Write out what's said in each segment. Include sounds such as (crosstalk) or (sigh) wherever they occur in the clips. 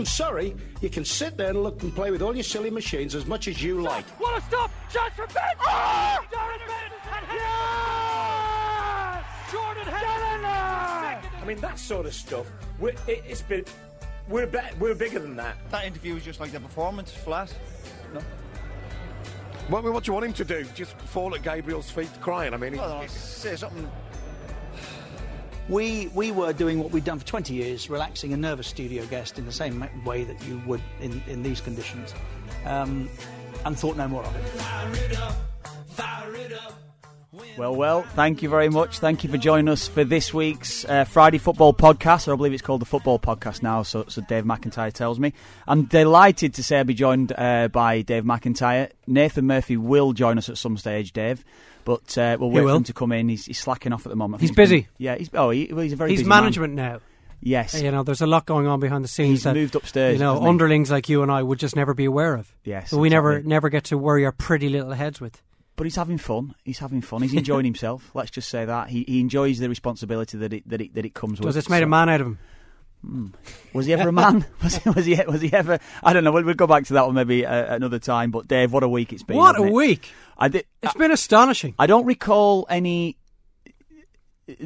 I'm sorry, you can sit there and look and play with all your silly machines as much as you like. What a stop! Chance for Ben! Oh! Darren Bent! And yes! Jordan Henderson! I mean, that sort of stuff, we're, it, it's been, we're, be, we're bigger than that. That interview was just like the performance, flat. No. What, what do you want him to do? Just fall at Gabriel's feet crying? I mean, Well, say something. We, we were doing what we'd done for 20 years, relaxing a nervous studio guest in the same way that you would in, in these conditions, um, and thought no more of it. Well, well, thank you very much. Thank you for joining us for this week's uh, Friday Football Podcast, or I believe it's called the Football Podcast now, so, so Dave McIntyre tells me. I'm delighted to say I'll be joined uh, by Dave McIntyre. Nathan Murphy will join us at some stage, Dave, but uh, we'll wait for him to come in. He's, he's slacking off at the moment. I He's think been- busy. yeah, he's, oh, he, well, he's a very He's busy man. management now. Yes. You know, there's a lot going on behind the scenes He's that moved upstairs, You know, underlings like you and I would just never be aware of. Yes, we never exactly. never get to worry our pretty little heads with. But he's having fun. He's having fun. He's enjoying (laughs) himself. Let's just say that he, he enjoys the responsibility that it that it, that it comes with. Because it's made So- a man out of him. Was he ever a man? (laughs) was, he, was he? Was he ever? I don't know. We'll, we'll go back to that one maybe uh, another time. But Dave, what a week it's been! What a it? week! I did. It's been astonishing. I don't recall any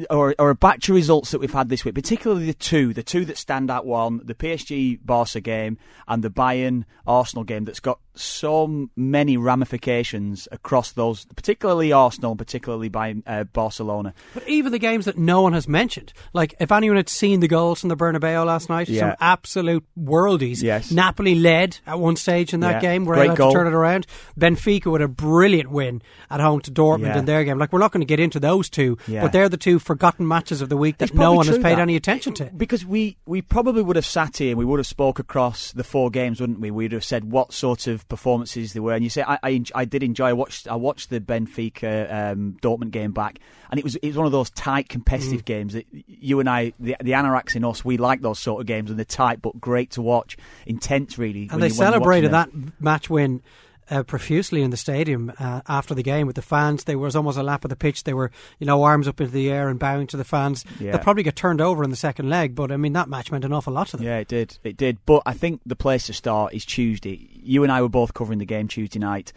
or, or a batch of results that we've had this week, particularly the two, the two that stand out. One, the PSG Barca game and the Bayern Arsenal game that's got so many ramifications across those, particularly Arsenal, and particularly by uh, Barcelona. But even the games that no one has mentioned, like if anyone had seen the goals from the Bernabeu last night, Yeah. some absolute worldies. Yes. Napoli led at one stage in that Yeah. game, Great able goal. to turn it around. Benfica with a brilliant win at home to Dortmund Yeah. in their game. Like we're not going to get into those two, but they're the two forgotten matches of the week that no one has paid that. any attention to. Because we, we probably would have sat here and we would have spoke across the four games, wouldn't we? We'd have said what sort of performances they were. And you say, I, I, I did enjoy, I watched, I watched the Benfica um, Dortmund game back, and it was, it was one of those tight, competitive Mm. games that you and I, the, the Anoraks in us, we like those sort of games, and they're tight but great to watch, intense really. and when they celebrated that match win uh, profusely in the stadium uh, after the game with the fans. There was almost a lap of the pitch. They were, you know, arms up into the air and bowing to the fans. Yeah. They'll probably get turned over in the second leg, but I mean that match meant an awful lot to them. Yeah, it did. It did. But I think the place to start is Tuesday. You and I were both covering the game Tuesday night.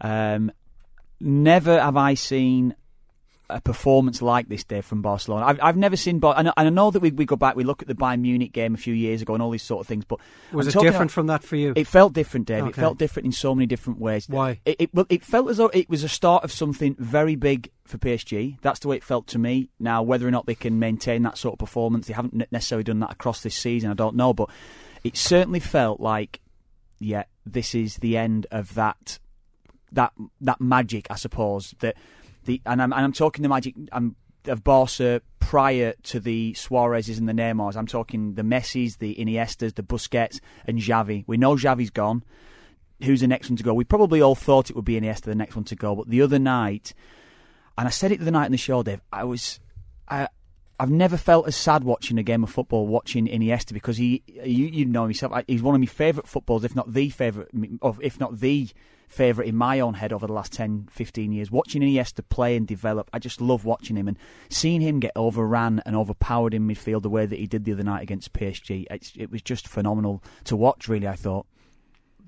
Um, never have I seen a performance like this, Dave, from Barcelona. I've, I've never seen. Bar- and I- know that we, we go back, we look at the Bayern Munich game a few years ago and all these sort of things. But Was I'm it different about- from that for you? It felt different, Dave. It felt different in so many different ways. Why? It, it, well, it felt as though it was a start of something very big for PSG. That's the way it felt to me. Now, whether or not they can maintain that sort of performance, they haven't necessarily done that across this season. I don't know, but it certainly felt like, yeah, this is the end of that that that magic, I suppose. That the and I'm and I'm talking the magic um, of Barca prior to the Suarez's and the Neymars. I'm talking the Messis, the Iniestas, the Busquets, and Xavi. We know Xavi's gone. Who's the next one to go? We probably all thought it would be Iniesta, the next one to go. But the other night, and I said it the night on the show, Dave. I was, I, I've never felt as sad watching a game of football, watching Iniesta because he, you, you know him yourself. He's one of my favourite footballers, if not the favourite, if not the favourite in my own head over the last 10, 15 years. Watching Iniesta play and develop, I just love watching him and seeing him get overran and overpowered in midfield the way that he did the other night against PSG. It's, it was just phenomenal to watch. Really, I thought.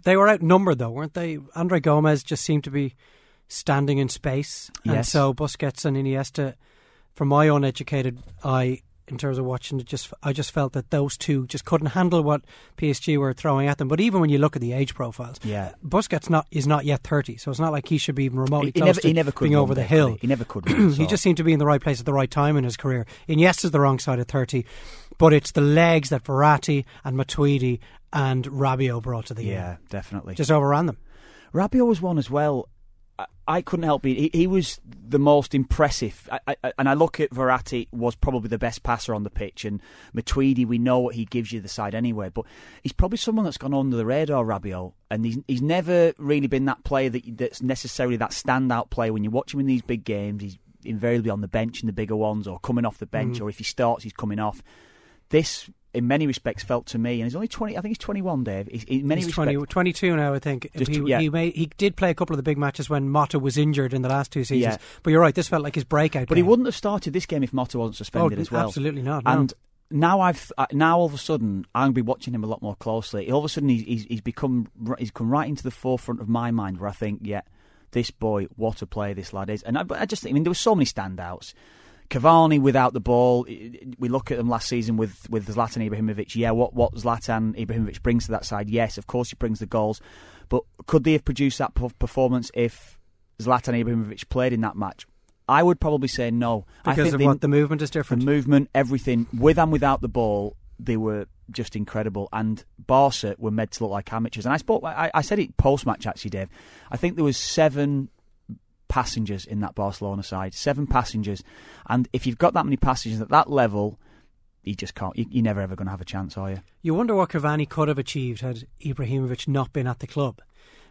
They were outnumbered though, weren't they? Andre Gomes just seemed to be standing in space, and so Busquets and Iniesta, from my uneducated eye, in terms of watching it, just I just felt that those two just couldn't handle what PSG were throwing at them. But even when you look at the age profiles, Yeah. Busquets not is not yet thirty, so it's not like he should be even remotely He, close never, to he never could being over the hill. He He never could. run, (clears throat) he just seemed to be in the right place at the right time in his career. Iniesta's the wrong side of 30, but it's the legs that Verratti and Matuidi and Rabiot brought to the game. yeah, definitely. Just overran them. Rabiot was one as well. I, couldn't help it. He, he was the most impressive. I, I, and I look at Verratti was probably the best passer on the pitch, and Matuidi, we know what he gives you the side anyway. But he's probably someone that's gone under the radar, Rabiot, and he's he's never really been that player that that's necessarily that standout player. When you watch him in these big games, he's invariably on the bench in the bigger ones, or coming off the bench, Mm. or if he starts, he's coming off. This. In many respects, felt to me, and he's only twenty. I think he's twenty-one, Dave. He's, in many He's respects, 20, 22 now, I think. Just he, yeah. he, made, he did play a couple of the big matches when Motta was injured in the last two seasons. Yeah. But you're right, this felt like his breakout But he wouldn't have started this game if Motta wasn't suspended Oh, as well. absolutely not, no. And now I've uh, now all of a sudden I'm going to be watching him a lot more closely. All of a sudden he's he's, he's become he's come right into the forefront of my mind where I think, yeah, this boy, what a player this lad is. And I, I just think, I mean, there were so many standouts. Cavani without the ball. i- i- We look at them last season with with Zlatan Ibrahimovic. Yeah, what what Zlatan Ibrahimovic brings to that side? Yes, of course he brings the goals, but could they have produced that performance if Zlatan Ibrahimovic played in that match? I would probably say no. I because think of they- what the movement is different. the movement, everything, with and without the ball, they were just incredible. And Barca were made to look like amateurs. And I spoke, I, I said it post match actually, Dave. I think there was seven passengers in that Barcelona side, seven passengers. And if you've got that many passengers at that level, you just can't. You, you're never ever going to have a chance, are you? You wonder what Cavani could have achieved had Ibrahimovic not been at the club.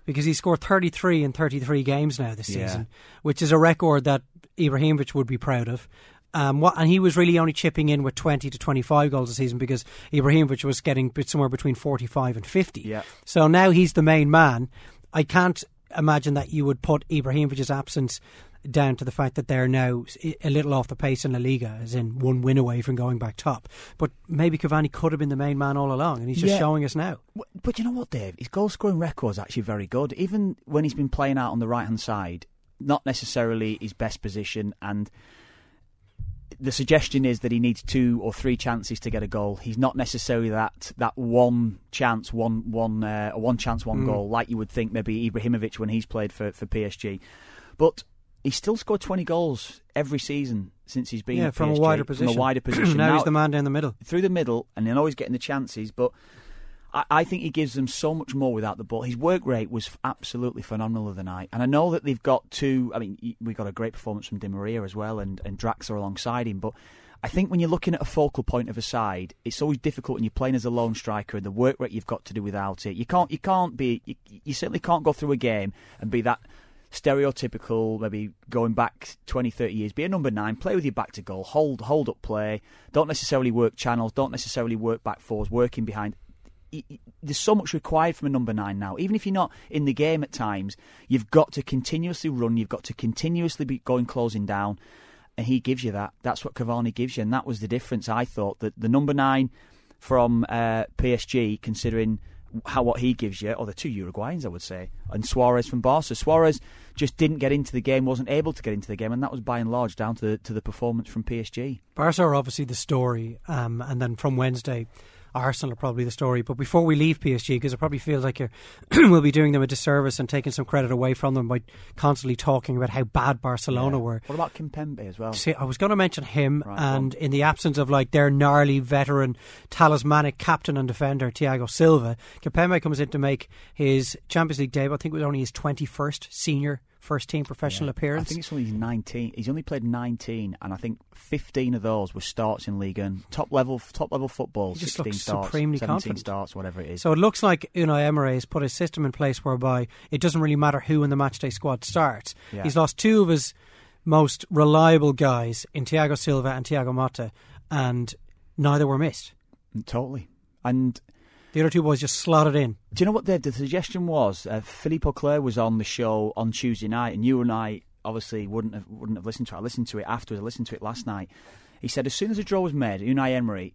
Because he scored 33 in 33 games now this Yeah. season, which is a record that Ibrahimovic would be proud of. Um, what, and he was really only chipping in with 20 to 25 goals a season because Ibrahimovic was getting somewhere between 45 and 50. Yeah. So now he's the main man. I can't imagine that you would put Ibrahimovic's absence down to the fact that they're now a little off the pace in La Liga, as in one win away from going back top. But maybe Cavani could have been the main man all along, and he's just Yeah. showing us now. But- you know what, Dave? His goal scoring record's actually very good. Even when he's been playing out on the right hand side, not necessarily his best position. And the suggestion is that he needs two or three chances to get a goal. He's not necessarily that that one chance, one one uh, one chance, one goal like you would think maybe Ibrahimovic when he's played for for PSG. But he's still scored twenty goals every season since he's been yeah, from a wider position. From a wider (clears throat) position. now, he's the man down the middle. through the middle, and he'll always getting the chances. But I, I think he gives them so much more without the ball. His work rate was absolutely phenomenal the night, and I know that they've got two. I mean, we got a great performance from Di Maria as well, and and Draxler alongside him, but. I think when you're looking at a focal point of a side, it's always difficult when you're playing as a lone striker and the work rate you've got to do without it. You can't, you can't be, you, you certainly can't go through a game and be that stereotypical, maybe going back 20, 30 years, be a number nine, play with your back to goal, hold hold up play, don't necessarily work channels, don't necessarily work back fours, working behind. There's so much required from a number nine now. Even if you're not in the game at times, you've got to continuously run, you've got to continuously be going closing down, and he gives you that. That's what Cavani gives you, and that was the difference. I thought that the number nine from uh, PSG, considering how what he gives you, or the two Uruguayans, I would say, and Suarez from Barca. Suarez just didn't get into the game, wasn't able to get into the game, and that was by and large down to the, to the performance from PSG. Barca are obviously the story, um, and then from Wednesday, Arsenal are probably the story. But before we leave PSG, because it probably feels like you're (clears throat) we'll be doing them a disservice and taking some credit away from them by constantly talking about how bad Barcelona Yeah. were. What about Kimpembe as well? See, I was going to mention him, Right, and in the absence of like their gnarly veteran, talismanic captain and defender Thiago Silva, Kimpembe comes in to make his Champions League debut. I think it was only his twenty-first senior first team professional I appearance. I think it's only 19. He's only played 19, and I think 15 of those were starts in Liga and top level top level football. He just 16 looks starts, supremely 17 confident. starts, whatever it is. So it looks like Unai Emery has put a system in place whereby it doesn't really matter who in the matchday squad starts. Yeah. He's lost two of his most reliable guys in Thiago Silva and Thiago Motta, and neither were missed. totally. And The other two boys just slotted in. Do you know what the, the suggestion was? Uh, Philippe Auclair was on the show on Tuesday night, and you and I obviously wouldn't have wouldn't have listened to it. I listened to it afterwards. I listened to it last night. He said as soon as the draw was made, Unai Emery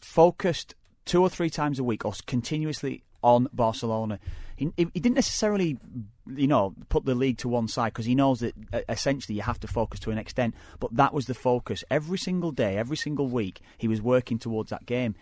focused two or three times a week or continuously on Barcelona. He, he didn't necessarily, you know, put the league to one side because he knows that uh, essentially you have to focus to an extent. But that was the focus every single day, every single week. He was working towards that game.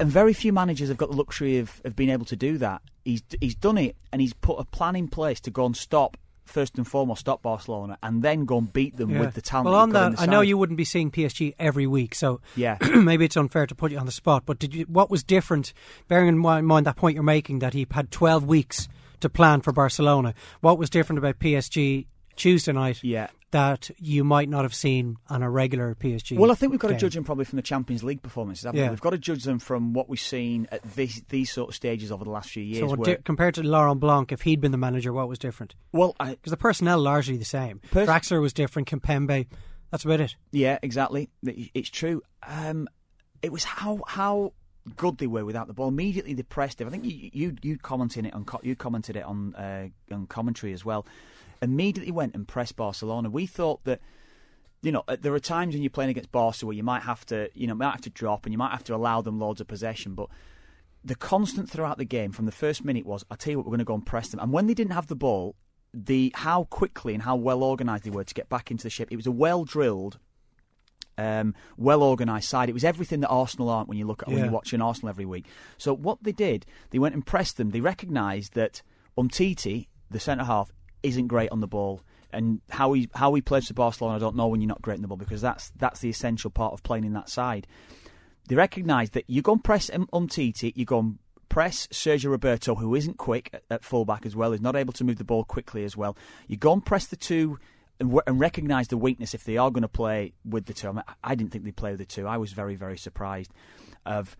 And very few managers have got the luxury of, of being able to do that. He's he's done it, and he's put a plan in place to go and stop first and foremost stop Barcelona, and then go and beat them Yeah. with the talent. Well, on you've got in that, I know you wouldn't be seeing PSG every week, so Yeah. (clears throat) maybe it's unfair to put you on the spot. But did you? What was different, bearing in mind that point you're making that he had 12 weeks to plan for Barcelona? What was different about PSG Tuesday night Yeah. That you might not have seen on a regular PSG? Well, I think we've got to judge them probably from the Champions League performances. Haven't Yeah. we? We've got to judge them from what we've seen at this, these sort of stages over the last few years. So where, di- compared to Laurent Blanc, if he'd been the manager, what was different? well, Because the personnel largely the same. Pers- Draxler was different. Kimpembe, that's about it. Yeah, exactly. It's true. Um, it was how how good they were without the ball. Immediately they pressed it. I think you you you commented it on you commented it on uh, on commentary as well. Immediately went and pressed Barcelona. We thought that you know, there are times when you're playing against Barca where you might have to, you know, might have to drop and you might have to allow them loads of possession. But the constant throughout the game from the first minute was, I tell you what, we're going to go and press them. And when they didn't have the ball, the how quickly and how well organised they were to get back into the ship. It was a well drilled, um, well organised side. It was everything that Arsenal aren't when you look at when you're watching Arsenal every week. So what they did, they went and pressed them. They recognised that Umtiti, the centre half, isn't great on the ball. And how he how he plays for Barcelona, I don't know when you're not great in the ball because that's that's the essential part of playing in that side. They recognise that you go and press um, Umtiti, you go and press Sergio Roberto, who isn't quick at, fullback as well, is not able to move the ball quickly as well. You go and press the two and, and recognise the weakness if they are going to play with the two. I, mean, I didn't think they'd play with the two. I was very, very surprised of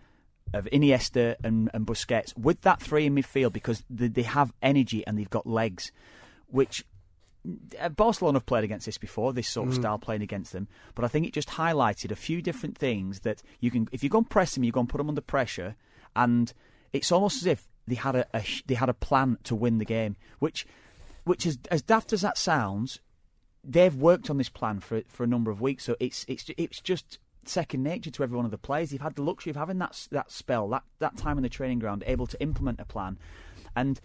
of Iniesta and, and Busquets with that three in midfield because they, they have energy and they've got legs, which uh, Barcelona have played against this before, this sort of style playing against them. But I think it just highlighted a few different things that you can, if you go and press them, you go and put them under pressure, and it's almost as if they had a, a they had a plan to win the game, which, which is as daft as that sounds, they've worked on this plan for for a number of weeks. So it's it's it's just second nature to every one of the players. They've had the luxury of having that that spell, that that time in the training ground, able to implement a plan, and.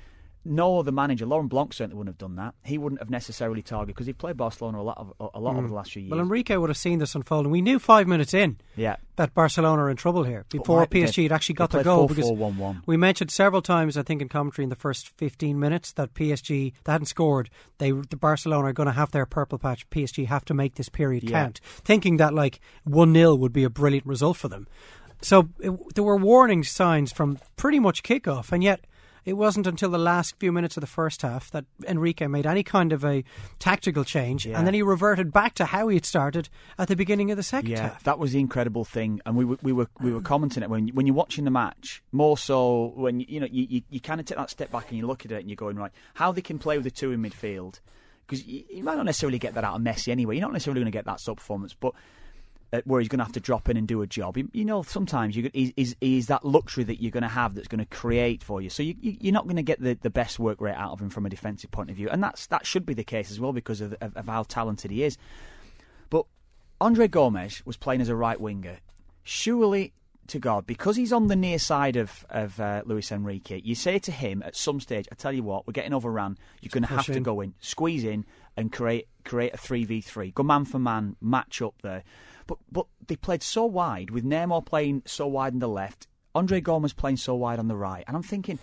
No other manager, Laurent Blanc certainly wouldn't have done that. He wouldn't have necessarily targeted because he played Barcelona a lot of a lot over mm. the last few years. Well, Enrique would have seen this unfold, and we knew five minutes in yeah, that Barcelona are in trouble here before PSG had actually got the played goal. 4-4, because 1-1. we mentioned several times, I think, in commentary in the first 15 minutes that PSG they hadn't scored. They the Barcelona are going to have their purple patch. PSG have to make this period Yeah. count, thinking that like one 0 would be a brilliant result for them. So it, there were warning signs from pretty much kickoff, and yet. It wasn't until the last few minutes of the first half that Enrique made any kind of a tactical change, Yeah. and then he reverted back to how he had started at the beginning of the second Yeah, half. that was the incredible thing, and we were we were we were commenting it when when you're watching the match. More so when you know you, you, you kind of take that step back and you look at it and you're going right, how they can play with the two in midfield because you, you might not necessarily get that out of Messi anyway. You're not necessarily going to get that sort of performance, but. Uh, where he's going to have to drop in and do a job. You, you know, sometimes you is is is that luxury that you're going to have that's going to create for you. So you, you, you're not going to get the, the best work rate out of him from a defensive point of view, and that's that should be the case as well because of, of, of how talented he is. But Andre Gomes was playing as a right winger. Surely to God, because he's on the near side of, of uh, Luis Enrique, you say to him at some stage, I tell you what, we're getting overrun. You're going to have to go in, squeeze in, and create create a 3v3. Go man for man, match up there. But, but they played so wide, with Neymar playing so wide on the left, Andre Gomes playing so wide on the right. And I'm thinking,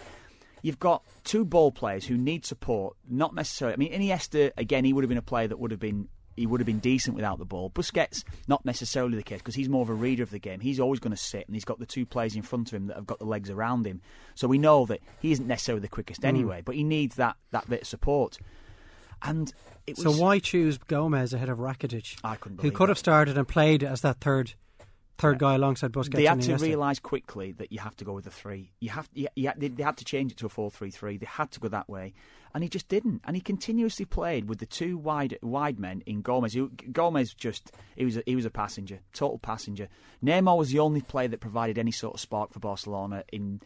you've got two ball players who need support, not necessarily. I mean, Iniesta again, he would have been a player that would have been he would have been decent without the ball. Busquets, not necessarily the case because he's more of a reader of the game. He's always going to sit, and he's got the two players in front of him that have got the legs around him. So we know that he isn't necessarily the quickest hmm. anyway, but he needs that that bit of support. And it was So why choose Gomes ahead of Rakitic? I couldn't Who could that. have started and played as that third third guy alongside Busquets they had to realise quickly that you have to go with the three. You have, you, you, they, they had to change it to a four-three-three. They had to go that way, and he just didn't. And he continuously played with the two wide wide men in Gomes. Who, Gomes just he was a, he was a passenger, total passenger. Neymar was the only player that provided any sort of spark for Barcelona. In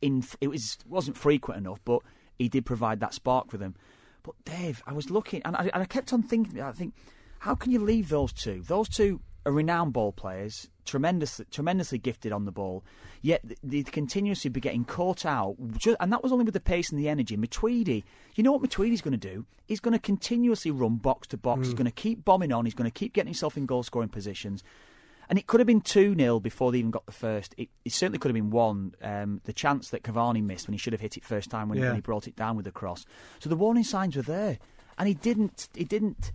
in it was wasn't frequent enough, but he did provide that spark for them. But Dave, I was looking, and I, and I kept on thinking. I think, how can you leave those two? Those two are renowned ball players, tremendously, tremendously gifted on the ball. Yet they continuously be getting caught out, and that was only with the pace and the energy. Matuidi, you know what Matuidi's going to do? He's going to continuously run box to box. Hmm. He's going to keep bombing on. He's going to keep getting himself in goal scoring positions. And it could have been 2 0 before they even got the first. It, it certainly could have been 1. Um, the chance that Cavani missed when he should have hit it first time when, Yeah. when he brought it down with the cross. So the warning signs were there. And he didn't. He didn't.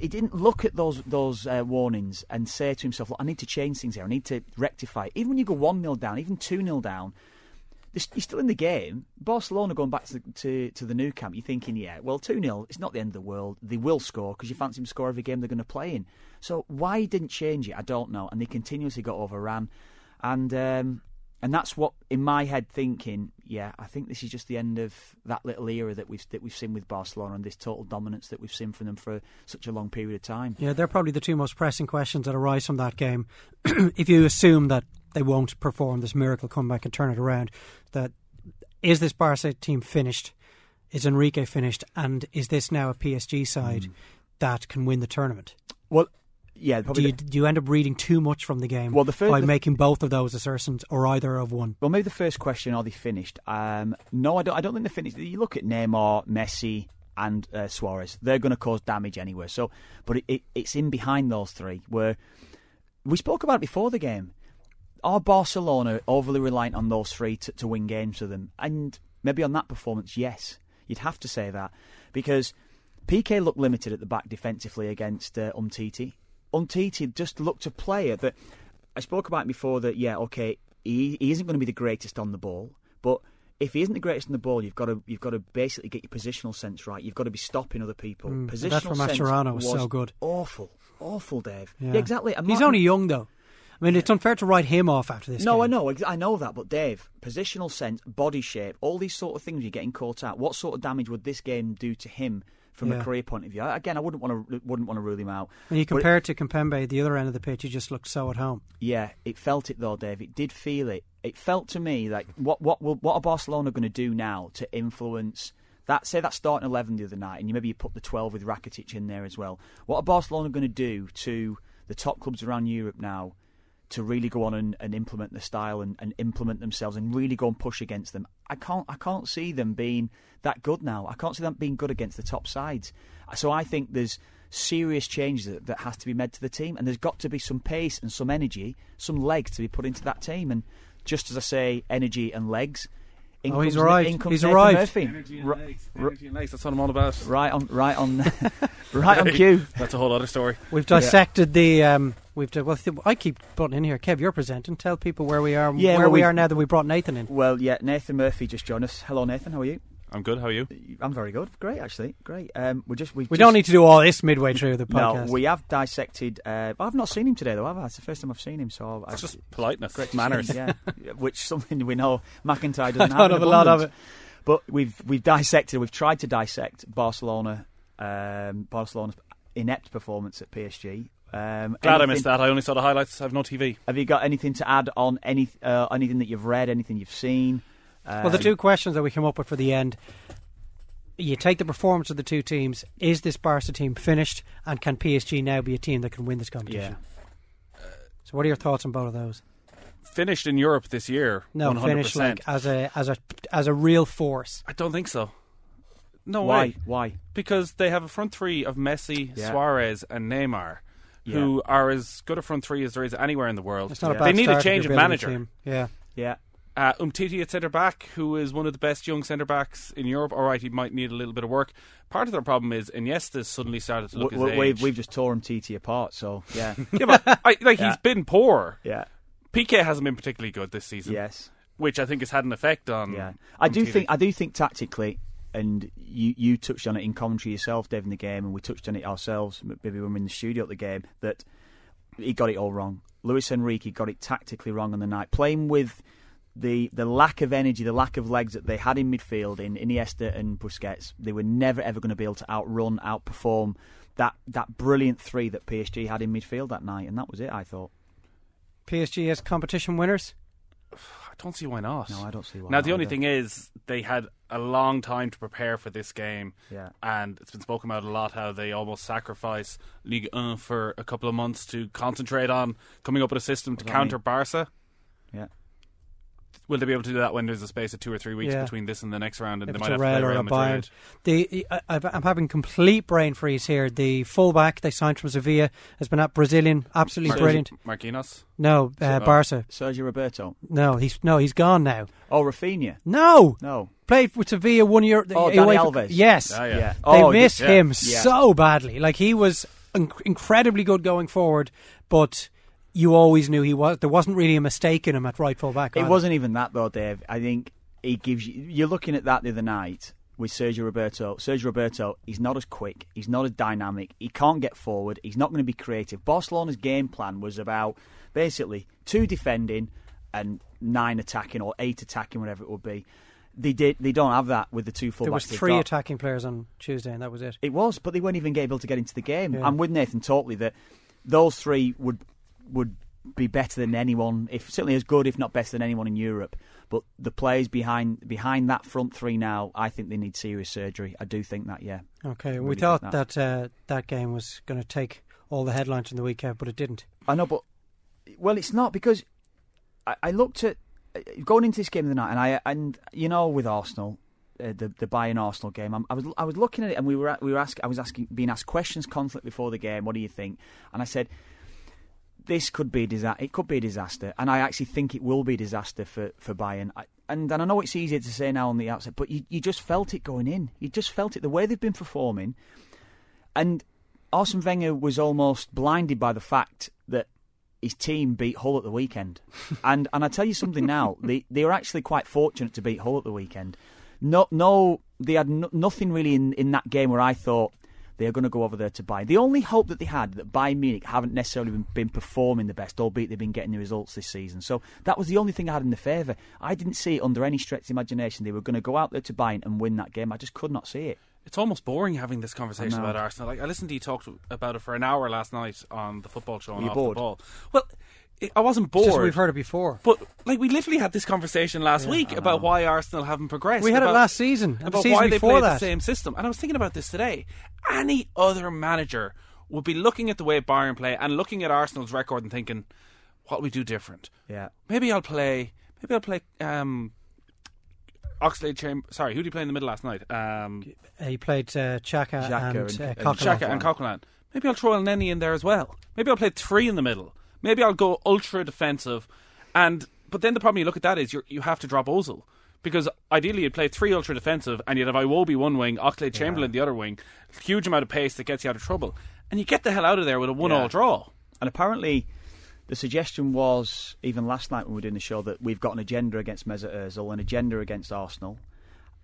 He didn't look at those those uh, warnings and say to himself, "Look, I need to change things here. I need to rectify." Even when you go one 0 down, even two 0 down, you're still in the game. Barcelona going back to the, to, to the Nou Camp, you're thinking, yeah, well, 2 0, it's not the end of the world. They will score because you fancy them score every game they're going to play in. So why he didn't change it, I don't know. And they continuously got overran. And um, and that's what, in my head, thinking, yeah, I think this is just the end of that little era that we've, that we've seen with Barcelona and this total dominance that we've seen from them for such a long period of time. Yeah, they're probably the two most pressing questions that arise from that game. (clears throat) if you assume that they won't perform this miracle comeback and turn it around, that is this Barca team finished? Is Enrique finished? And is this now a PSG side that can win the tournament? Well, yeah, Do you, do you end up reading too much from the game Well, the fir- by the- making both of those assertions or either of one? well, maybe the first question: Are they finished? Um, no, I don't. I don't think they're finished. You look at Neymar, Messi, and uh, Suarez. They're going to cause damage anyway. So, but it, it, it's in behind those three where we spoke about it before the game. Are Barcelona overly reliant on those three to, to win games for them? And maybe on that performance, yes, you'd have to say that because Piqué looked limited at the back defensively against uh, Umtiti. Umtiti just looked a player that I spoke about before. That yeah, okay, he, he isn't going to be the greatest on the ball, but if he isn't the greatest on the ball, you've got to you've got to basically get your positional sense right. You've got to be stopping other people. Mm, positional that from sense Mascherano was so good. Awful, awful, Dave. Yeah. Yeah, exactly. He's only young though. I mean, it's unfair to write him off after this. no, game. I know, I know that, but Dave, positional sense, body shape, all these sort of things you're getting caught out. What sort of damage would this game do to him from Yeah. a career point of view? Again, I wouldn't want to wouldn't want to rule him out. When you But it- compare it to Kimpembe, the other end of the pitch, he just looked so at home. Yeah, it felt it though, Dave. It did feel it. It felt to me like what what will, what are Barcelona going to do now to influence that? Say that starting eleven the other night, and you maybe you put the twelve with Rakitic in there as well. What are Barcelona going to do to the top clubs around Europe now to really go on and, and implement the style and, and implement themselves and really go and push against them? I can't I can't see them being that good now. I can't see them being good against the top sides. So I think there's serious changes that, that has to be made to the team, and there's got to be some pace and some energy, some legs to be put into that team. And just as I say, energy and legs. in Oh, he's comes- arrived. in He's arrived. Murphy. Energy and Ri- legs. Energy and legs. That's what I'm all about. right on, right on, (laughs) right on cue. That's a whole other story. (laughs) We've dissected the. Um, we've di- well, I keep putting in here. Kev, you're presenting. Tell people where we are. Yeah, where well, we are now that we brought Nathan in. Well, yeah, Nathan Murphy just joined us. Hello, Nathan. How are you? I'm good. How are you? I'm very good. Great, actually. Great. Um, we just we We don't need to do all this midway through the podcast. No, we have dissected. Uh, I've not seen him today though. Have I? It's the first time I've seen him. So It's I, just politeness, great to see manners. him, yeah. (laughs) Which something we know McIntyre (laughs) doesn't I have. don't have a lot of abundance. But we've we've dissected. We've tried to dissect Barcelona. Um, Barcelona's inept performance at PSG. Um, Glad I missed that. I only saw the highlights. I have no TV. Have you got anything to add on any uh, anything that you've read? Anything you've seen? well, the Um, two questions that we came up with for the end. You take the performance of the two teams. Is this Barca team finished, and can PSG now be a team that can win this competition? So, what are your thoughts on both of those? Finished in Europe this year. No, 100%. finished like as a as a as a real force. I don't think so. No Why? way. Why? Because they have a front three of Messi, Yeah. Suarez, and Neymar, who are as good a front three as there is anywhere in the world. It's not a bad They need a change of manager. team. Yeah, Yeah. Uh, Umtiti at centre back, who is one of the best young centre backs in Europe. All right, he might need a little bit of work. Part of their problem is Iniesta suddenly started to look We- his we- age. we've, we've just torn TT apart. So yeah. (laughs) yeah, but I, like (laughs) Yeah. he's been poor. yeah. Piqué hasn't been particularly good this season. Yes. which I think has had an effect on. Yeah, I do think I do think tactically, and you you touched on it in commentary yourself, Dave, in the game, and we touched on it ourselves. Maybe when we were in the studio at the game, that he got it all wrong. Luis Enrique got it tactically wrong on the night, playing with the the lack of energy, the lack of legs that they had in midfield in Iniesta and Busquets. They were never ever going to be able to outrun, outperform that that brilliant three that PSG had in midfield that night, and that was it. I thought. PSG as competition winners. I don't see why not. No, I don't see why. Now the only either. thing is they had a long time to prepare for this game. Yeah. And it's been spoken about a lot how they almost sacrifice Ligue 1 for a couple of months to concentrate on coming up with a system to counter mean? Barca. Yeah. Will they be able to do that when there's a space of two or three weeks Yeah. between this and the next round, and If they it's might a have to play Real or Real a Madrid? The I, I've- I'm having complete brain freeze here. The fullback they signed from Sevilla has been at Brazilian, absolutely Mar- brilliant. Marquinhos. No, uh, So- Barca. Sergio Roberto. No, he's no, he's gone now. Oh, Rafinha. No, No. played with Sevilla one year. Oh, away Dani from- Alves. Yes, Ah, yeah. Yeah. they Oh, miss yeah. him Yeah. so badly. Like he was inc- incredibly good going forward, but you always knew he was. There wasn't really a mistake in him at right full back. It either. wasn't even that though, Dave. I think he gives you. You're looking at that the other night with Sergio Roberto. Sergio Roberto, he's not as quick. He's not as dynamic. He can't get forward. He's not going to be creative. Barcelona's game plan was about basically two defending and nine attacking or eight attacking, whatever it would be. They did. They don't have that with the two fullbacks. There was three attacking players on Tuesday, and that was it. It was, but they weren't even able to get into the game. Yeah. I'm with Nathan totally that those three would would be better than anyone, if certainly as good, if not better than anyone in Europe. But the players behind behind that front three now, I think they need serious surgery. I do think that, yeah. Okay, we thought think that uh, that game was going to take all the headlines from the weekend, but it didn't. I know, but well, it's not because I, I looked at uh, going into this game of the night, and I and you know with Arsenal, uh, the the Bayern Arsenal game, I'm, I was I was looking at it, and we were we were asking, I was asking being asked questions constantly before the game. What do you think? And I said. This could be a disaster. It could be a disaster, and I actually think it will be a disaster for for Bayern. I, and and I know it's easier to say now on the outset, but you, you just felt it going in. You just felt it the way they've been performing, and Arsene Wenger was almost blinded by the fact that his team beat Hull at the weekend. (laughs) and and I tell you something now, they they were actually quite fortunate to beat Hull at the weekend. No, no, they had no, nothing really in, in that game where I thought they're going to go over there to buy. The only hope that they had that Bayern Munich haven't necessarily been, been performing the best, albeit they've been getting the results this season. So that was the only thing I had in the favour. I didn't see it under any stretch of imagination they were going to go out there to Bayern and win that game. I just could not see it. It's almost boring having this conversation about Arsenal. Like I listened to you talk about it for an hour last night on the football show. On off bored? The ball. Well, I wasn't bored. we've heard it before. But like we literally had this conversation last week about why Arsenal haven't progressed. We had it last season, about season why they play the same system. And I was thinking about this today. Any other manager would be looking at the way Bayern play and looking at Arsenal's record and thinking, "What we do different? Yeah. Maybe I'll play. Maybe I'll play." Um, Oxlade Chamber. Sorry, who did he play in the middle last night? Um, he played uh, Chaka, Xhaka and, and- uh, Coquelin. Xhaka and Coquelin. Maybe I'll throw El Neni in there as well. Maybe I'll play three in the middle. Maybe I'll go ultra defensive. And but then the problem you look at that is you you have to drop Ozil because ideally you'd play three ultra defensive and you'd have Iwobi one wing, Oxlade Chamberlain the other wing. Huge amount of pace that gets you out of trouble, and you get the hell out of there with a one-all Yeah. draw. And apparently, the suggestion was even last night when we were doing the show that we've got an agenda against Mesut Ozil, an agenda against Arsenal.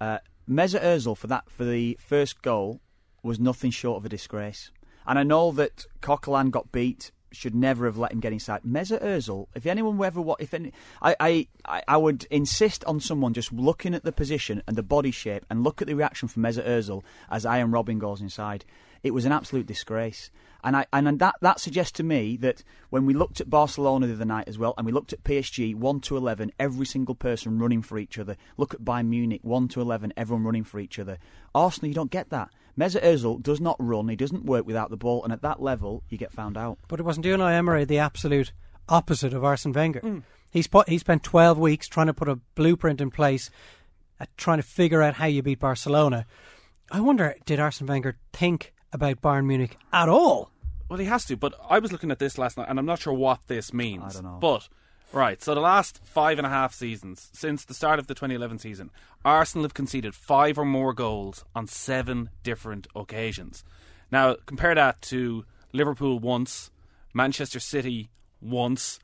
Uh, Mesut Ozil for that for the first goal was nothing short of a disgrace. And I know that Coquelin got beat. Should never have let him get inside. Mesut Ozil. If anyone ever what, if any, I, I, I- I would insist on someone just looking at the position and the body shape and look at the reaction from Mesut Ozil as Arjen Robben goes inside. It was an absolute disgrace. And I and that that suggests to me that when we looked at Barcelona the other night as well, and we looked at PSG one to eleven, every single person running for each other. Look at Bayern Munich one to eleven, everyone running for each other. Arsenal, you don't get that. Mesut Ozil does not run; he doesn't work without the ball, and at that level, you get found out. But it wasn't Unai Emery the absolute opposite of Arsene Wenger. Hmm. He's put, he spent 12 weeks trying to put a blueprint in place, at trying to figure out how you beat Barcelona. I wonder, did Arsene Wenger think about Bayern Munich at all? Well, he has to. But I was looking at this last night, and I'm not sure what this means. I don't know. But right, so the last five and a half seasons since the start of the 2011 season, Arsenal have conceded five or more goals on seven different occasions. Now compare that to Liverpool once, Manchester City once.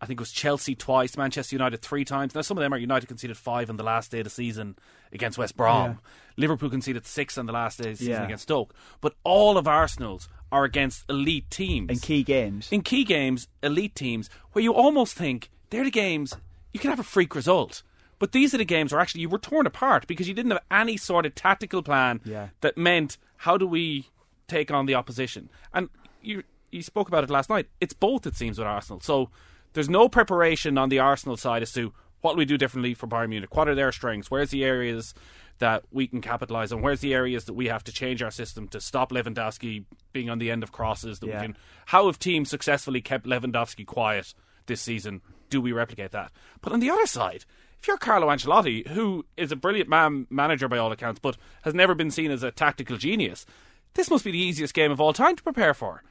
I think it was Chelsea twice, Manchester United three times. Now, some of them are United conceded five on the last day of the season against West Brom. Liverpool conceded six on the last day of the season Yeah. against Stoke. But all of Arsenal's are against elite teams. In key games, In key games, elite teams, where you almost think they're the games you can have a freak result. But these are the games where actually you were torn apart because you didn't have any sort of tactical plan Yeah. that meant how do we take on the opposition. And you you spoke about it last night. It's both it seems with Arsenal. So there's no preparation on the Arsenal side as to what we do differently for Bayern Munich. What are their strengths? Where's the areas that we can capitalise on? Where's the areas that we have to change our system to stop Lewandowski being on the end of crosses? That Yeah. we can. How have teams successfully kept Lewandowski quiet this season? Do we replicate that? But on the other side, if you're Carlo Ancelotti, who is a brilliant man manager by all accounts, but has never been seen as a tactical genius, this must be the easiest game of all time to prepare for.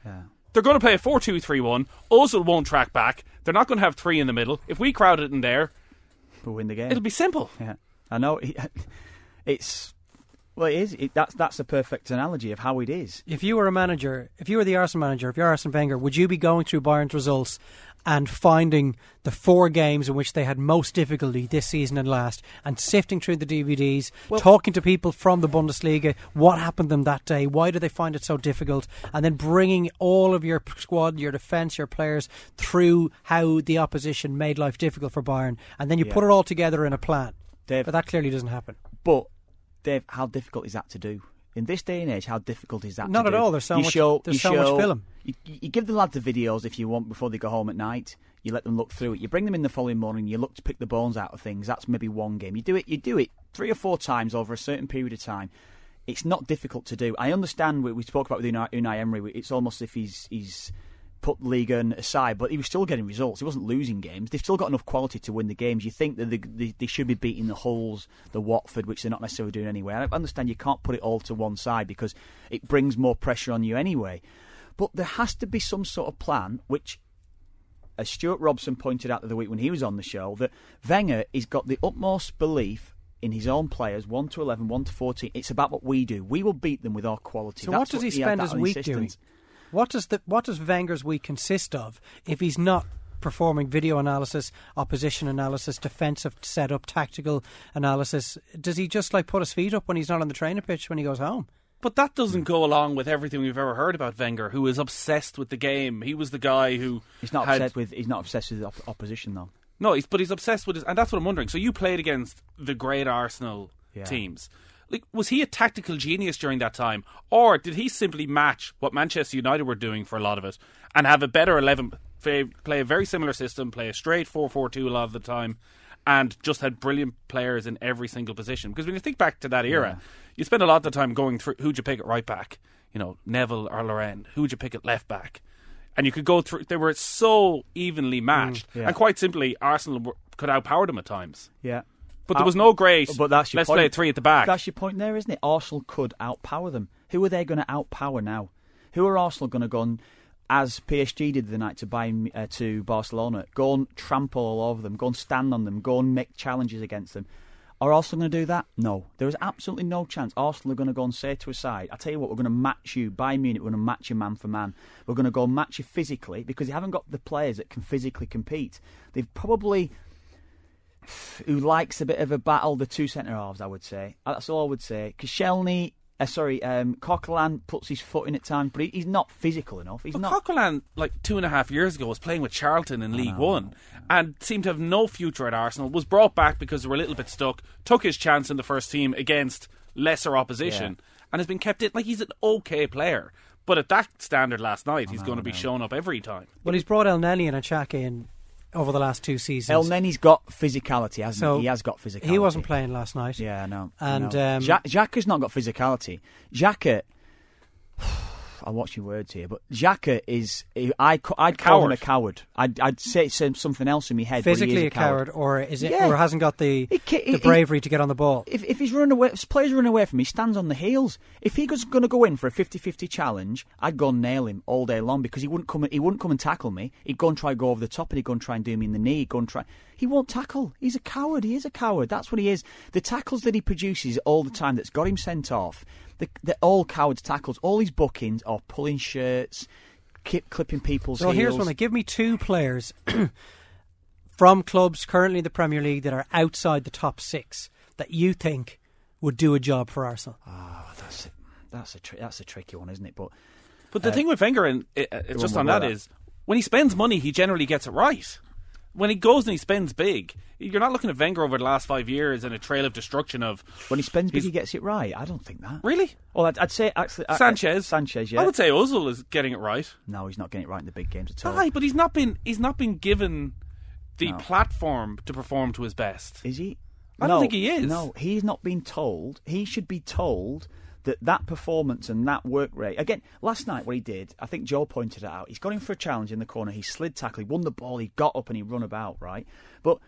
They're going to play a 4 2 3 1. Ozil won't track back. They're not going to have three in the middle. If we crowd it in there, we'll win the game. it'll be simple. Yeah, I know. (laughs) It's well, it is. It, that's that's a perfect analogy of how it is. If you were a manager, if you were the Arsenal manager, if you're Arsene Wenger, would you be going through Bayern's results and finding the four games in which they had most difficulty this season and last, and sifting through the DVDs, talking to people from the Bundesliga, what happened to them that day, why did they find it so difficult, and then bringing all of your squad, your defence, your players through how the opposition made life difficult for Bayern, and then you Yeah. put it all together in a plan. Dave, But that clearly doesn't happen. But Dave, how difficult is that to do? In this day and age, how difficult is that? Not to at do? all. There's so you much- Show, there's so much film. You, you give the lads the videos if you want before they go home at night. You let them look through it. You bring them in the following morning. You look to pick the bones out of things. That's maybe one game. You do it. You do it three or four times over a certain period of time. It's not difficult to do. I understand. We, we spoke about with Unai, Unai Emery. It's almost as if he's he's put Liga aside, but he was still getting results. He wasn't losing games. They've still got enough quality to win the games. You think that they, they, they should be beating the Hulls, the Watford, which they're not necessarily doing anyway. I understand you can't put it all to one side because it brings more pressure on you anyway. But there has to be some sort of plan, which, as Stewart Robson pointed out the other week when he was on the show, that Wenger has got the utmost belief in his own players, 1 to 11, 1 to 14. It's about what we do. We will beat them with our quality. So That's what does he spend his week doing? What does the what does Wenger's week consist of if he's not performing video analysis, opposition analysis, defensive setup, tactical analysis? Does he just like put his feet up when he's not on the training pitch when he goes home? But that doesn't go along with everything we've ever heard about Wenger, who is obsessed with the game. He was the guy who He's not had- obsessed with. He's not obsessed with op- opposition though. No, he's, but he's obsessed with his, and that's what I'm wondering. So you played against the great Arsenal Yeah. teams. Like, was he a tactical genius during that time, or did he simply match what Manchester United were doing for a lot of it and have a better eleven, play, a very similar system, play a straight four-four-two a lot of the time, and just had brilliant players in every single position? Because when you think back to that era, you spend a lot of the time going through who'd you pick at right back, you know, Neville or Loren, who'd you pick at left back, and you could go through. They were so evenly mm, matched, yeah. and quite simply, Arsenal could outpower them at times. Yeah. But there was no grace. But that's your let's point. play three at the back. That's your point there, isn't it? Arsenal could outpower them. Who are they going to outpower now? Who are Arsenal going to go and, as PSG did the night to Bayern, uh, to Barcelona, go and trample all over them, go and stand on them, go and make challenges against them? Are Arsenal going to do that? No. There is absolutely no chance Arsenal are going to go and say to a side, I tell you what, we're going to match you, Bayern Munich, we're going to match you man for man. We're going to go and match you physically because they haven't got the players that can physically compete. They've probably who likes a bit of a battle, the two centre halves, I would say. Uh, That's all I would say. Koscielny, uh, sorry, um, Coquelin puts his foot in at times, but he, he's not physical enough. He's But not. Coquelin, like two and a half years ago, was playing with Charlton in League One and seemed to have no future at Arsenal. Was brought back because they were a little bit stuck. Took his chance in the first team against lesser opposition, and has been kept in. Like he's an okay player, but at that standard last night, he's going to be shown up every time. Well, he's brought El Neni and Achake in over the last two seasons. El Neni's got physicality, hasn't So he? He has got physicality. He wasn't playing last night. Yeah, no. And, no. um, Xhaka's not got physicality. Xhaka. I'll watch your words here, but Xhaka is I I'd call him a coward. I'd, I'd say some- um, something else in my head. but he is Physically a a coward, or is it, Yeah. or hasn't got the He he- the he- bravery to get on the ball? If, if he's running away, if players running away from me, he stands on the heels. If he was going to go in for a 50-50 challenge, I'd go and nail him all day long because he wouldn't come. He wouldn't come and tackle me. He'd go and try to go over the top, and he'd go and try and do me in the knee. He'd go and try. He won't tackle. He's a coward. He is a coward. That's what he is. The tackles that he produces all the time that's got him sent off. The, they're all cowards tackles. All his bookings are pulling shirts, keep clipping people's So here's one. Give me two players (clears throat) from clubs currently in the Premier League that are outside the top six that you think would do a job for Arsenal. Oh, that's a, that's a tri- that's a tricky one, isn't it? But But the Uh, thing with Wenger, and uh, uh, just on more that, about is when he spends money, he generally gets it right. When he goes and he spends big, you're not looking at Wenger over the last five years in a trail of destruction of when he spends big, he gets it right. I don't think that. really Well, I'd, I'd say actually I- Sanchez. Sanchez, yeah. I would say Ozil is getting it right. No, he's not getting it right in the big games at all. Aye, but he's not been he's not been given the No. platform to perform to his best. Is he? I don't think he is. No, he's not been told. He should be told that that performance and that work rate. Again, last night what he did, I think Joe pointed it out. He's got in for a challenge in the corner. He slid tackle. He won the ball. He got up and he run about. Right, but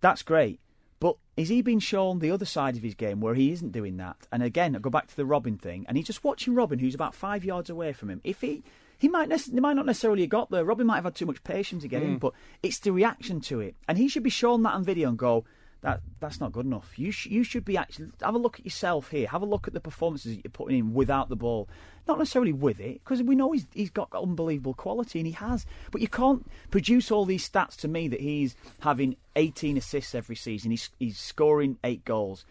that's great. But is he being shown the other side of his game where he isn't doing that? And again, I go back to the Robben thing, and he's just watching Robben, who's about five yards away from him. If he he might nec- he might not necessarily have got there. Robben might have had too much patience to get in, hmm. but it's the reaction to it, and he should be shown that on video and go. That that's not good enough. You sh- you should be actually have a look at yourself here. Have a look at the performances that you're putting in without the ball, not necessarily with it, because we know he's he's got unbelievable quality and he has. But you can't produce all these stats to me that he's having 18 assists every season. He's he's scoring eight goals.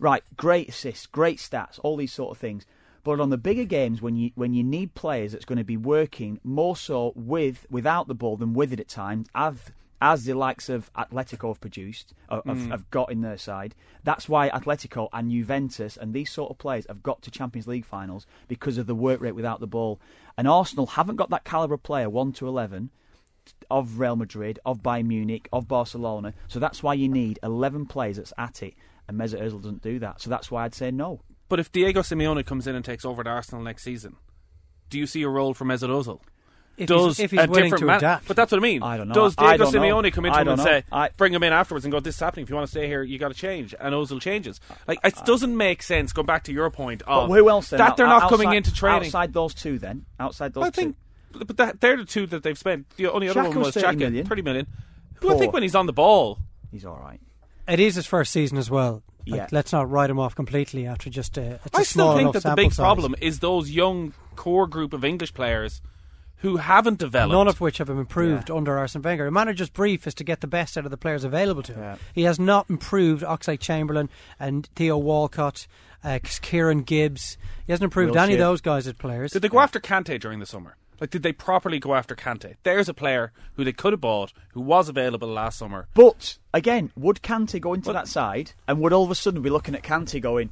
Right, great assists, great stats, all these sort of things. But on the bigger games, when you when you need players that's going to be working more so with without the ball than with it at times, as as the likes of Atletico have produced, uh, have, have got in their side. That's why Atletico and Juventus and these sort of players have got to Champions League finals because of the work rate without the ball. And Arsenal haven't got that caliber of player, one to eleven, of Real Madrid, of Bayern Munich, of Barcelona. So that's why you need eleven players that's at it. And Mesut Ozil doesn't do that. So that's why I'd say no. But if Diego Simeone comes in and takes over at Arsenal next season, do you see a role for Mesut Ozil? If Does he's, if he's a willing different to man- adapt. But that's what I mean. I don't know. Does I Diego don't know. Simeone come into I him and don't say. I- bring him in afterwards and go, "This is happening. If you want to stay here, you got to change." And Ozil changes. Like it uh, doesn't make sense. Going back to your point of But who else then? that they're Out- not coming into training. Outside those two, then? Outside those I think, but that, they're the two that they've spent. The only other Xhaka one was was 30 Xhaka, million. thirty million. Who I Poor. think when he's on the ball, two? He's all right. It is his first season as well. Like, Yeah. Let's not write him off completely after just a. It's a I small still think enough that the sample big size. problem is those young core group of English players who haven't developed. None of which have improved under Arsene Wenger. A manager's brief is to get the best out of the players available to him. Yeah. He has not improved Oxlade Chamberlain and Theo Walcott, uh, Kieran Gibbs. He hasn't improved any of those guys as players. Did they go after Kante during the summer? Like, did they properly go after Kante? There's a player who they could have bought, who was available last summer. But again, would Kante go into that side, and would all of a sudden be looking at Kante going,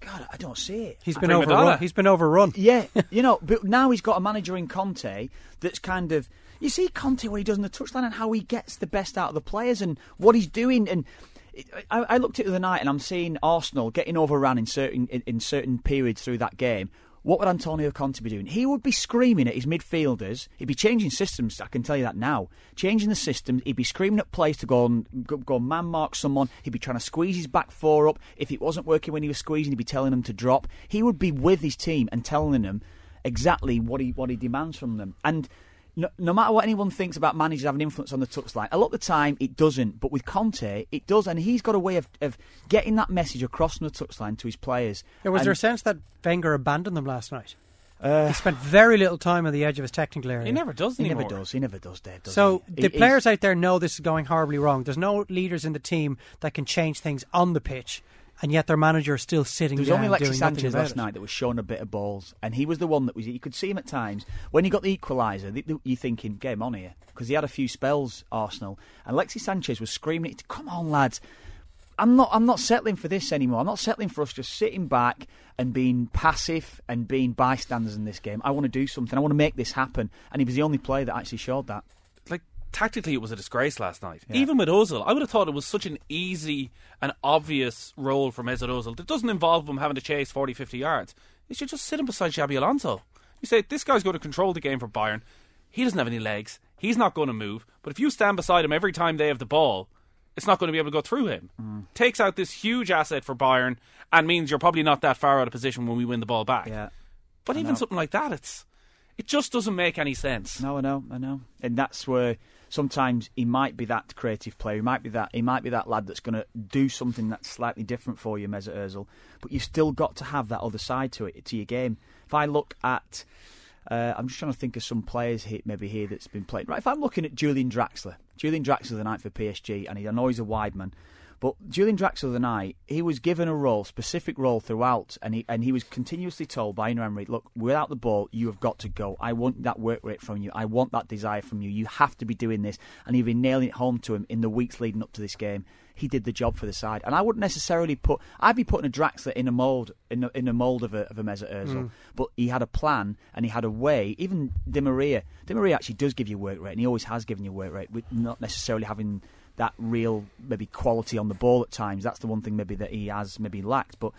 "God, I don't see it." He's been Prima overrun. donna. He's been overrun. Yeah, (laughs) you know, but now he's got a manager in Conte that's kind of. You see Conte what he does in the touchline and how he gets the best out of the players and what he's doing. And I, I looked at it the other night and I'm seeing Arsenal getting overrun in certain in, in certain periods through that game. What would Antonio Conte be doing? He would be screaming at his midfielders. He'd be changing systems. I can tell you that now. Changing the systems. He'd be screaming at players to go and go, man mark someone. He'd be trying to squeeze his back four up. If it wasn't working when he was squeezing, he'd be telling them to drop. He would be with his team and telling them exactly what he what he demands from them. And no, no matter what anyone thinks about managers having influence on the touchline, a lot of the time it doesn't. But with Conte, it does, and he's got a way of, of getting that message across from the touchline to his players. Yeah, was And- there a sense that Wenger abandoned them last night? Uh, he spent very little time on the edge of his technical area. He never does He anymore. never does. He never does, Dave. Does So he? the He- players out there know this is going horribly wrong. There's no leaders in the team that can change things on the pitch, and yet their manager is still sitting There was only Alexis Sanchez last it. night that was showing a bit of balls, and he was the one that was. You could see him at times when he got the equaliser. You're thinking, game on here, because he had a few spells. Arsenal and Alexis Sanchez was screaming, at "Come on, lads! I'm not. I'm not settling for this anymore. I'm not settling for us just sitting back and being passive and being bystanders in this game. I want to do something. I want to make this happen." And he was the only player that actually showed that. Tactically it was a disgrace last night. Even with Ozil, I would have thought it was such an easy and obvious role for Mesut Ozil that doesn't involve him having to chase 40, 50 yards. You should just sit him beside Xabi Alonso. You say this guy's going to control the game for Bayern. He doesn't have any legs. He's not going to move. But if you stand beside him every time they have the ball, it's not going to be able to go through him. Mm. Takes out this huge asset for Bayern and means you're probably not that far out of position when we win the ball back. Yeah. But I even know. something like that, it's it just doesn't make any sense. No, I know, I know, and that's where sometimes he might be that creative player. He might be that. He might be that lad that's going to do something that's slightly different for you, Mesut Ozil. But you've still got to have that other side to it, to your game. If I look at, uh, I'm just trying to think of some players here, maybe here that's been playing. Right, if I'm looking at Julian Draxler, Julian Draxler the night for PSG, and he, I know he's a wide man. But Julian Draxler the night, he was given a role, specific role throughout, and he and he was continuously told by Unai Emery, "Look, without the ball, you have got to go. I want that work rate from you. I want that desire from you. You have to be doing this." And he'd been nailing it home to him in the weeks leading up to this game. He did the job for the side, and I wouldn't necessarily put. I'd be putting a Draxler in a mold in a, in a mold of a of a Mesut Ozil, mm. but he had a plan and he had a way. Even Di Maria, Di Maria actually does give you work rate, and he always has given you work rate, with not necessarily having that real maybe quality on the ball at times. That's the one thing maybe that he has maybe lacked. But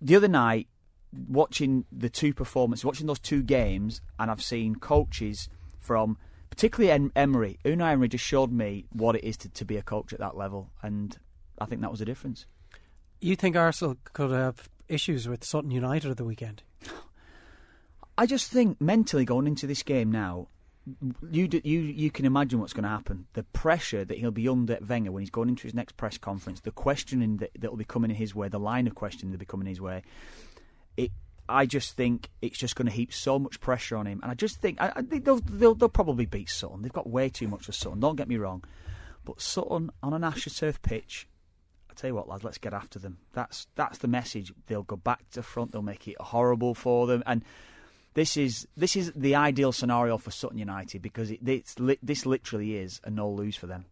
the other night, watching the two performances, watching those two games, and I've seen coaches from particularly em- Emery. Unai Emery just showed me what it is to, to be a coach at that level, and I think that was a difference. You think Arsenal could have issues with Sutton United at the weekend? I just think mentally going into this game now, you d- you you can imagine what's going to happen. The pressure that he'll be under at Wenger when he's going into his next press conference, the questioning that that will be coming in his way, the line of questioning that'll be coming his way. It, I just think it's just going to heap so much pressure on him, and I just think I, I think they'll, they'll they'll probably beat Sutton. They've got way too much for Sutton. Don't get me wrong, but Sutton on an AstroTurf pitch. I tell you what, lads, let's get after them. That's that's the message. They'll go back to front. They'll make it horrible for them, and this is this is the ideal scenario for Sutton United because it, it's this literally is a no lose for them.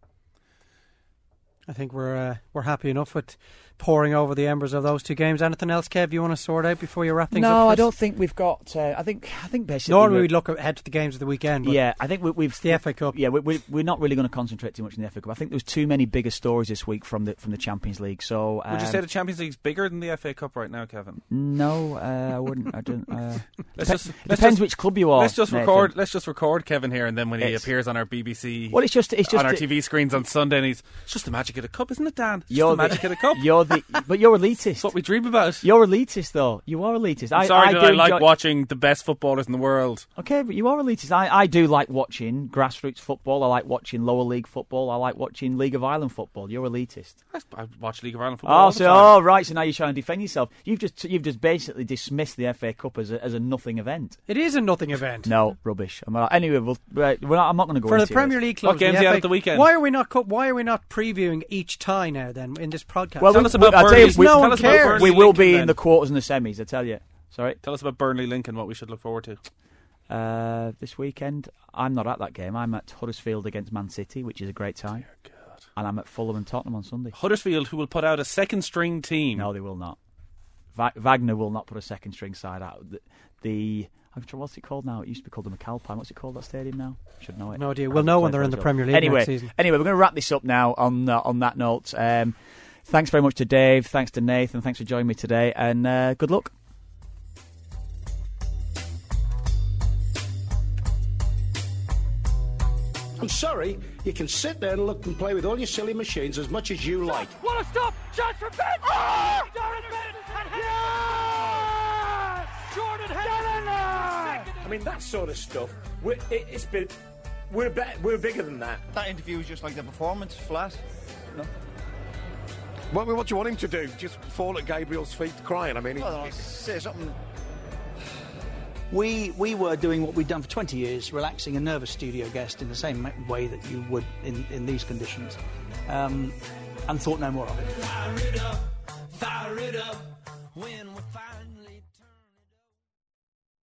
I think we're uh, we're happy enough with poring over the embers of those two games. Anything else, Kev? You want to sort out before you wrap things up? No, I don't think we've got. Uh, I think. I think basically. Normally we're- we'd look ahead to the games of the weekend. But Yeah, I think we, we've the FA Cup. Yeah, we, we, we're not really going to concentrate too much on the FA Cup. I think there was too many bigger stories this week from the from the Champions League. So Would you um, say the Champions League's bigger than the FA Cup right now, Kevin? No, uh, I wouldn't. I don't. Uh, (laughs) Let's depe- just- let's depends just- which club you are. Let's just Nathan. record. Let's just record Kevin here, and then when he It's- appears on our BBC, Well, it's just it's just on our the- TV screens on Sunday, and he's it's just the magic of the cup, isn't it, Dan? It's just You're the magic of the cup. (laughs) You're the, but you're elitist. It's what we dream about. You're elitist, though. You are elitist. I'm I, sorry I that do I like enjoy- watching the best footballers in the world. Okay, but you are elitist. I, I do like watching grassroots football. I like watching lower league football. I like watching League of Ireland football. You're elitist. I, I watch League of Ireland football. Oh, all Oh, the so time. oh right. So now you're trying to defend yourself. You've just you've just basically dismissed the FA Cup as a, as a nothing event. It is a nothing event. No rubbish. I'm not, anyway, we'll, right, we're not, I'm not going to go For the Premier. League clubs, What games the you had FA at the weekend? Why are we not? Co- why are we not previewing each tie now? Then in this podcast. Well, Tell we- us about I'll tell you, we- no Tell one cares. Burnley we will Lincoln be then. in the quarters and the semis. I tell you. Sorry. Tell us about Burnley Lincoln. What we should look forward to. Uh, this weekend, I'm not at that game. I'm at Huddersfield against Man City, which is a great time. And I'm at Fulham and Tottenham on Sunday. Huddersfield, who will put out a second string team. No, they will not. Va- Wagner will not put a second string side out. The, the I'm trying- what's it called now? It used to be called the McAlpine. What's it called that stadium now? Should know it. No idea. I We'll know when they're in the Huddersfield. Premier League anyway, next season. Anyway, we're going to wrap this up now on uh, on that note. Um, thanks very much to Dave. Thanks to Nathan. Thanks for joining me today, and uh, good luck. I'm sorry, you can sit there and look and play with all your silly machines as much as you like. What a stop! Chance for Bent! Oh! Darren Bent! And yes! Jordan Henderson! I mean, that sort of stuff. We're, it, it's been. We're be, we're bigger than that. That interview was just like the performance, flat. No. What, what do you want him to do? Just fall at Gabriel's feet crying? I mean, it- Well, say something. We we were doing what we'd done for 20 years, relaxing a nervous studio guest in the same way that you would in, in these conditions, um, and thought no more of it. Fire it up, fire it up. When we fire